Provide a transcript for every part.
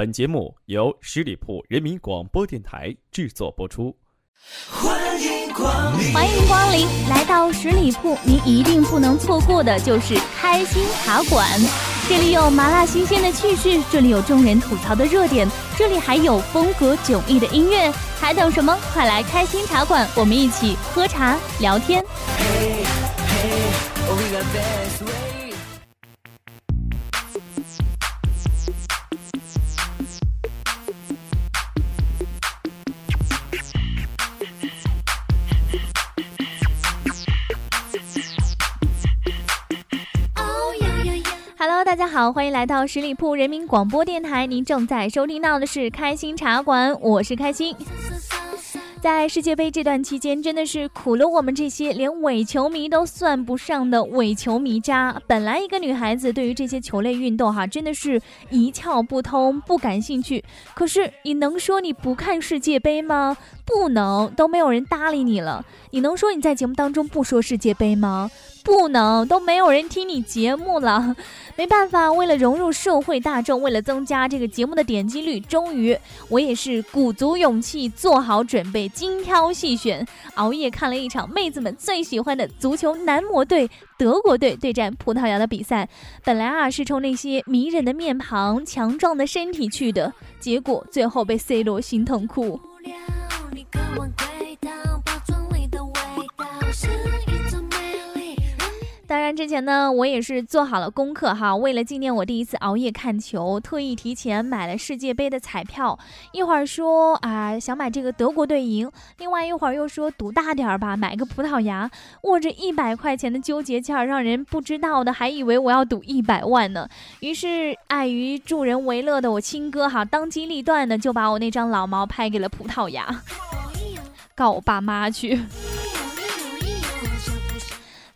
本节目由十里铺人民广播电台制作播出。欢迎光临，欢迎光临，来到十里铺，您一定不能错过的就是开心茶馆。这里有麻辣新鲜的趣事，这里有众人吐槽的热点，这里还有风格迥异的音乐，还等什么？快来开心茶馆，我们一起喝茶聊天。大家好，欢迎来到十里铺人民广播电台。您正在收听到的是开心茶馆，我是开心。在世界杯这段期间，真的是苦了我们这些连伪球迷都算不上的伪球迷渣。本来一个女孩子对于这些球类运动哈，真的是一窍不通，不感兴趣。可是你能说你不看世界杯吗？不能，都没有人搭理你了。你能说你在节目当中不说世界杯吗？不能，都没有人听你节目了。没办法，为了融入社会大众，为了增加这个节目的点击率，终于我也是鼓足勇气，做好准备，精挑细选，熬夜看了一场妹子们最喜欢的足球男模队德国队对战葡萄牙的比赛。本来啊是冲那些迷人的面庞、强壮的身体去的，结果最后被 C 罗心疼哭。当然，之前呢，我也是做好了功课哈。为了纪念我第一次熬夜看球，特意提前买了世界杯的彩票。一会儿说啊，想买这个德国队赢；另外一会儿又说赌大点儿吧，买个葡萄牙。握着一百块钱的纠结劲儿，让人不知道的还以为我要赌一百万呢。于是，碍于助人为乐的我亲哥哈，当机立断的就把我那张老毛拍给了葡萄牙，告我爸妈去。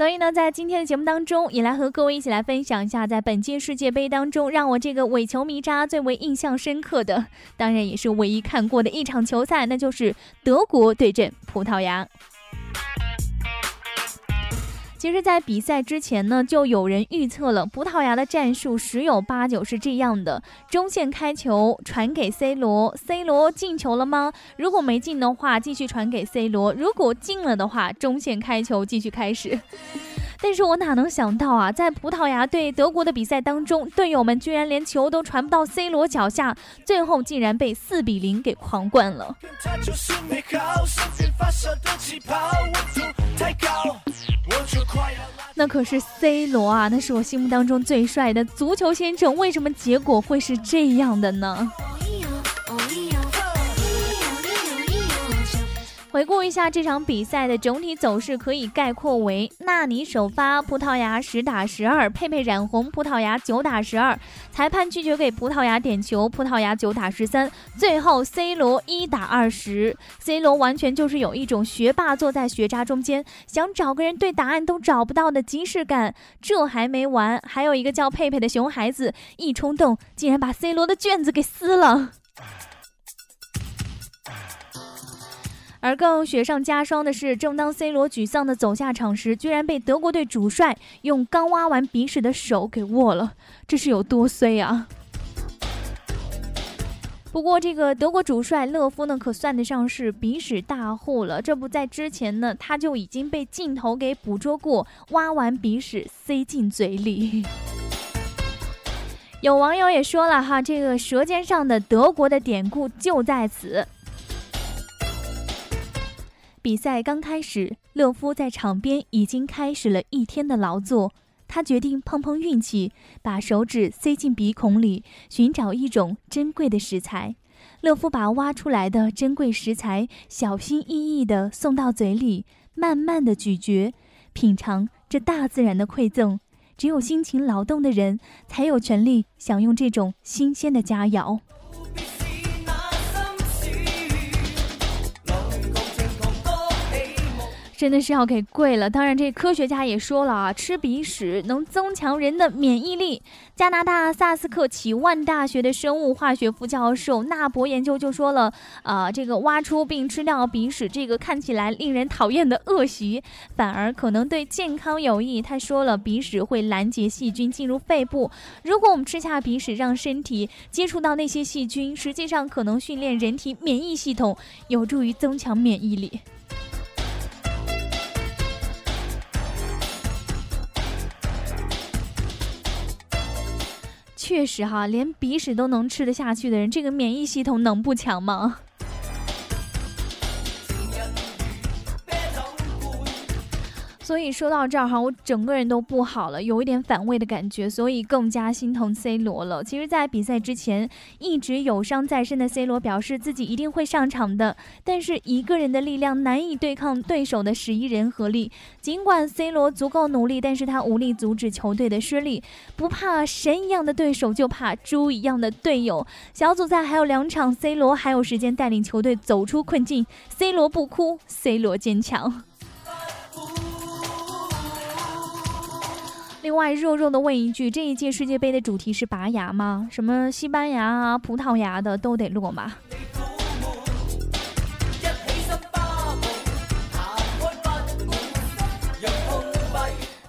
所以呢，在今天的节目当中，也来和各位一起来分享一下，在本届世界杯当中，让我这个伪球迷渣最为印象深刻的，当然也是唯一看过的一场球赛，那就是德国对阵葡萄牙。其实，在比赛之前呢，就有人预测了葡萄牙的战术十有八九是这样的：中线开球传给 C 罗，C 罗进球了吗？如果没进的话，继续传给 C 罗；如果进了的话，中线开球继续开始。但是我哪能想到啊，在葡萄牙对德国的比赛当中，队友们居然连球都传不到 C 罗脚下，最后竟然被四比零给狂灌了。那可是 C 罗啊，那是我心目当中最帅的足球先生，为什么结果会是这样的呢？回顾一下这场比赛的整体走势，可以概括为：纳尼首发，葡萄牙十打十二；佩佩染红，葡萄牙九打十二；裁判拒绝给葡萄牙点球，葡萄牙九打十三；最后 C 罗一打二十。C 罗完全就是有一种学霸坐在学渣中间，想找个人对答案都找不到的即视感。这还没完，还有一个叫佩佩的熊孩子，一冲动竟然把 C 罗的卷子给撕了。而更雪上加霜的是，正当 C 罗沮丧地走下场时，居然被德国队主帅用刚挖完鼻屎的手给握了，这是有多衰啊！不过，这个德国主帅勒夫呢，可算得上是鼻屎大户了。这不在之前呢，他就已经被镜头给捕捉过，挖完鼻屎塞进嘴里。有网友也说了哈，这个舌尖上的德国的典故就在此。比赛刚开始，勒夫在场边已经开始了一天的劳作。他决定碰碰运气，把手指塞进鼻孔里，寻找一种珍贵的食材。勒夫把挖出来的珍贵食材小心翼翼地送到嘴里，慢慢地咀嚼，品尝这大自然的馈赠。只有辛勤劳动的人，才有权利享用这种新鲜的佳肴。真的是要给跪了。当然，这科学家也说了啊，吃鼻屎能增强人的免疫力。加拿大萨斯克奇万大学的生物化学副教授纳博研究就说了，啊，这个挖出并吃掉鼻屎这个看起来令人讨厌的恶习，反而可能对健康有益。他说了，鼻屎会拦截细菌进入肺部，如果我们吃下鼻屎，让身体接触到那些细菌，实际上可能训练人体免疫系统，有助于增强免疫力。确实哈，连鼻屎都能吃得下去的人，这个免疫系统能不强吗？所以说到这儿哈，我整个人都不好了，有一点反胃的感觉，所以更加心疼 C 罗了。其实，在比赛之前一直有伤在身的 C 罗表示自己一定会上场的，但是一个人的力量难以对抗对手的十一人合力。尽管 C 罗足够努力，但是他无力阻止球队的失利。不怕神一样的对手，就怕猪一样的队友。小组赛还有两场，C 罗还有时间带领球队走出困境。C 罗不哭，C 罗坚强。另外，弱弱的问一句：这一届世界杯的主题是拔牙吗？什么西班牙啊、葡萄牙的都得落马。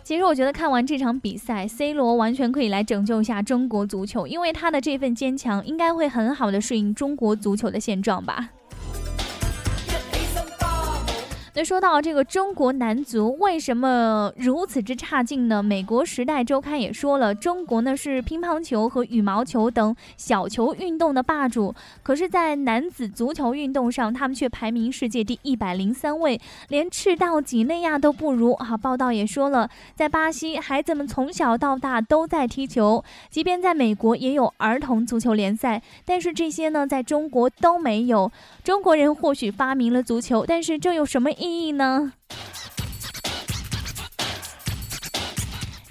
其实我觉得看完这场比赛，C 罗完全可以来拯救一下中国足球，因为他的这份坚强，应该会很好的适应中国足球的现状吧。那说到这个中国男足为什么如此之差劲呢？美国《时代周刊》也说了，中国呢是乒乓球和羽毛球等小球运动的霸主，可是，在男子足球运动上，他们却排名世界第一百零三位，连赤道几内亚都不如。啊，报道也说了，在巴西，孩子们从小到大都在踢球，即便在美国也有儿童足球联赛，但是这些呢，在中国都没有。中国人或许发明了足球，但是这有什么？意意义呢？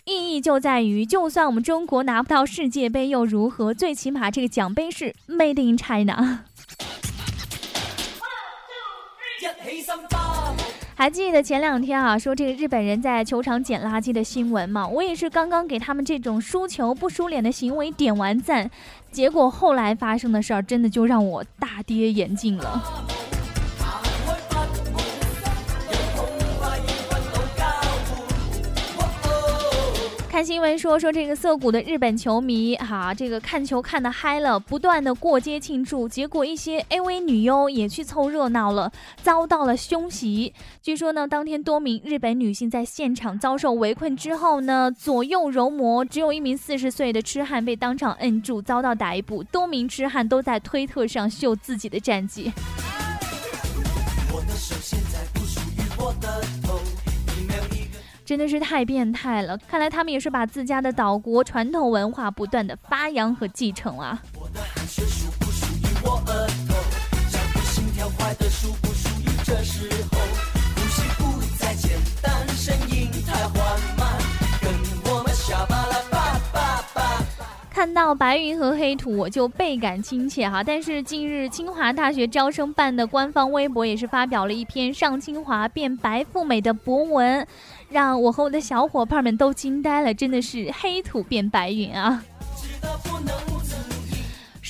意义就在于，就算我们中国拿不到世界杯又如何？最起码这个奖杯是 Made in China。还记得前两天啊，说这个日本人在球场捡垃圾的新闻吗？我也是刚刚给他们这种输球不输脸的行为点完赞，结果后来发生的事儿，真的就让我大跌眼镜了。新闻说说这个涩谷的日本球迷哈，这个看球看得嗨了，不断的过街庆祝，结果一些 AV 女优也去凑热闹了，遭到了凶袭。据说呢，当天多名日本女性在现场遭受围困之后呢，左右揉磨，只有一名四十岁的痴汉被当场摁住，遭到逮捕。多名痴汉都在推特上秀自己的战绩。真的是太变态了！看来他们也是把自家的岛国传统文化不断的发扬和继承啊。看到白云和黑土，我就倍感亲切哈。但是近日，清华大学招生办的官方微博也是发表了一篇上清华变白富美的博文，让我和我的小伙伴们都惊呆了，真的是黑土变白云啊！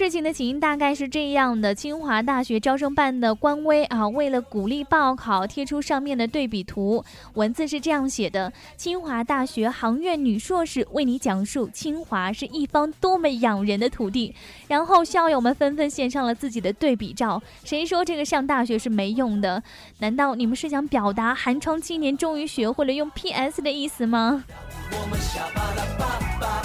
事情的起因大概是这样的：清华大学招生办的官微啊，为了鼓励报考，贴出上面的对比图，文字是这样写的：清华大学航院女硕士为你讲述清华是一方多么养人的土地。然后校友们纷纷献上了自己的对比照。谁说这个上大学是没用的？难道你们是想表达寒窗七年终于学会了用 PS 的意思吗？我们下巴的爸爸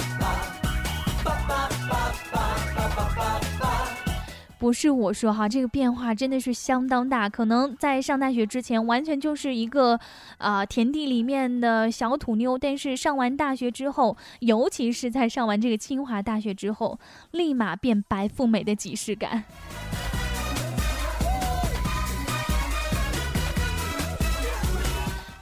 不是我说哈，这个变化真的是相当大。可能在上大学之前，完全就是一个啊田地里面的小土妞，但是上完大学之后，尤其是在上完这个清华大学之后，立马变白富美的即视感。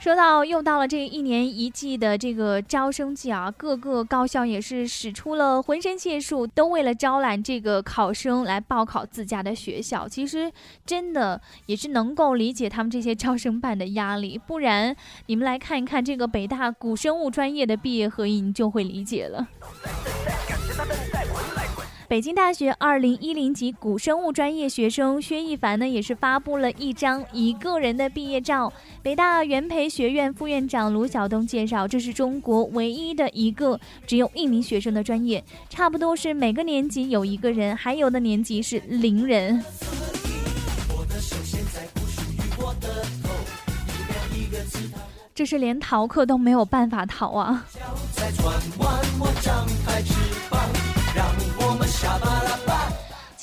说到又到了这一年一季的这个招生季啊，各个高校也是使出了浑身解数，都为了招揽这个考生来报考自家的学校。其实真的也是能够理解他们这些招生办的压力，不然你们来看一看这个北大古生物专业的毕业合影，就会理解了。北京大学二零一零级古生物专业学生薛一凡呢，也是发布了一张一个人的毕业照。北大元培学院副院长卢晓东介绍，这是中国唯一的一个只有一名学生的专业，差不多是每个年级有一个人，还有的年级是零人。这是连逃课都没有办法逃啊！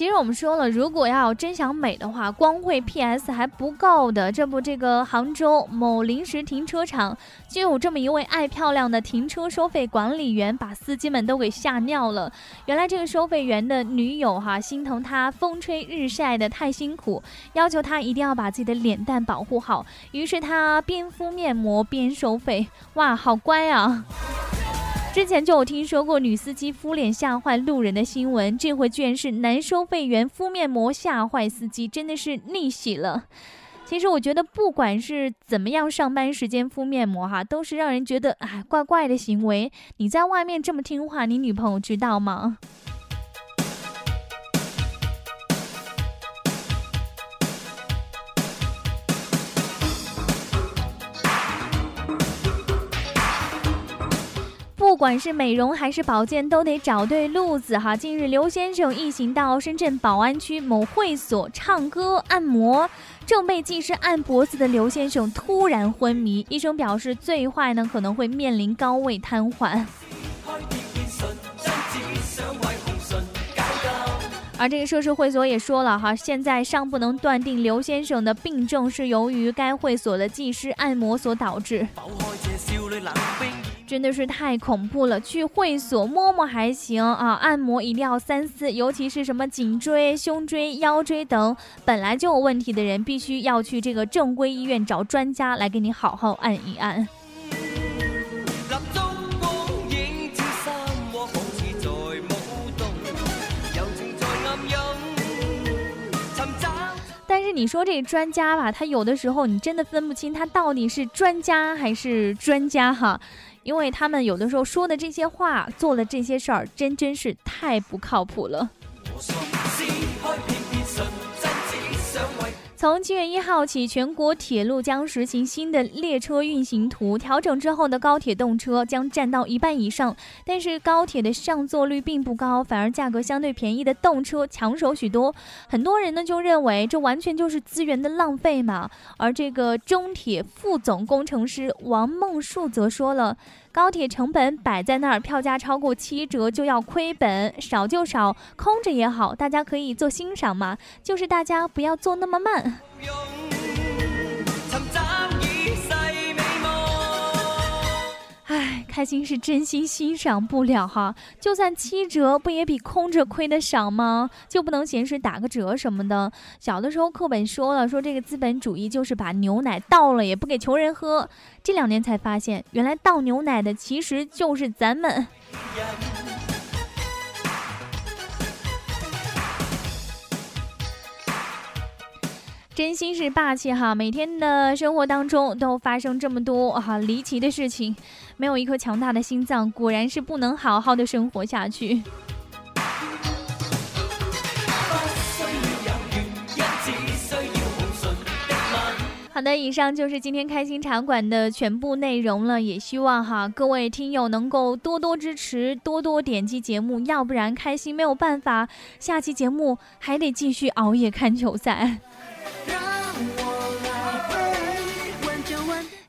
其实我们说了，如果要真想美的话，光会 PS 还不够的。这不，这个杭州某临时停车场就有这么一位爱漂亮的停车收费管理员，把司机们都给吓尿了。原来这个收费员的女友哈心疼他风吹日晒的太辛苦，要求他一定要把自己的脸蛋保护好，于是他边敷面膜边收费。哇，好乖啊！之前就有听说过女司机敷脸吓坏路人的新闻，这回居然是男收费员敷面膜吓坏司机，真的是逆袭了。其实我觉得，不管是怎么样上班时间敷面膜哈，都是让人觉得哎怪怪的行为。你在外面这么听话，你女朋友知道吗？不管是美容还是保健，都得找对路子哈。近日，刘先生一行到深圳宝安区某会所唱歌按摩，正被技师按脖子的刘先生突然昏迷，医生表示最坏呢可能会面临高位瘫痪。而这个涉事会所也说了哈，现在尚不能断定刘先生的病症是由于该会所的技师按摩所导致。真的是太恐怖了！去会所摸摸还行啊，按摩一定要三思，尤其是什么颈椎、胸椎、腰椎等本来就有问题的人，必须要去这个正规医院找专家来给你好好按一按。但是你说这专家吧，他有的时候你真的分不清他到底是专家还是专家哈。因为他们有的时候说的这些话，做的这些事儿，真真是太不靠谱了。从七月一号起，全国铁路将实行新的列车运行图，调整之后的高铁动车将占到一半以上。但是高铁的上座率并不高，反而价格相对便宜的动车抢手许多。很多人呢就认为这完全就是资源的浪费嘛。而这个中铁副总工程师王梦树则说了。高铁成本摆在那儿，票价超过七折就要亏本，少就少，空着也好，大家可以做欣赏嘛。就是大家不要坐那么慢。开心是真心欣赏不了哈，就算七折，不也比空着亏的少吗？就不能闲时打个折什么的？小的时候课本说了，说这个资本主义就是把牛奶倒了也不给穷人喝。这两年才发现，原来倒牛奶的其实就是咱们。真心是霸气哈！每天的生活当中都发生这么多哈离奇的事情，没有一颗强大的心脏，果然是不能好好的生活下去。好的，以上就是今天开心茶馆的全部内容了，也希望哈各位听友能够多多支持，多多点击节目，要不然开心没有办法，下期节目还得继续熬夜看球赛。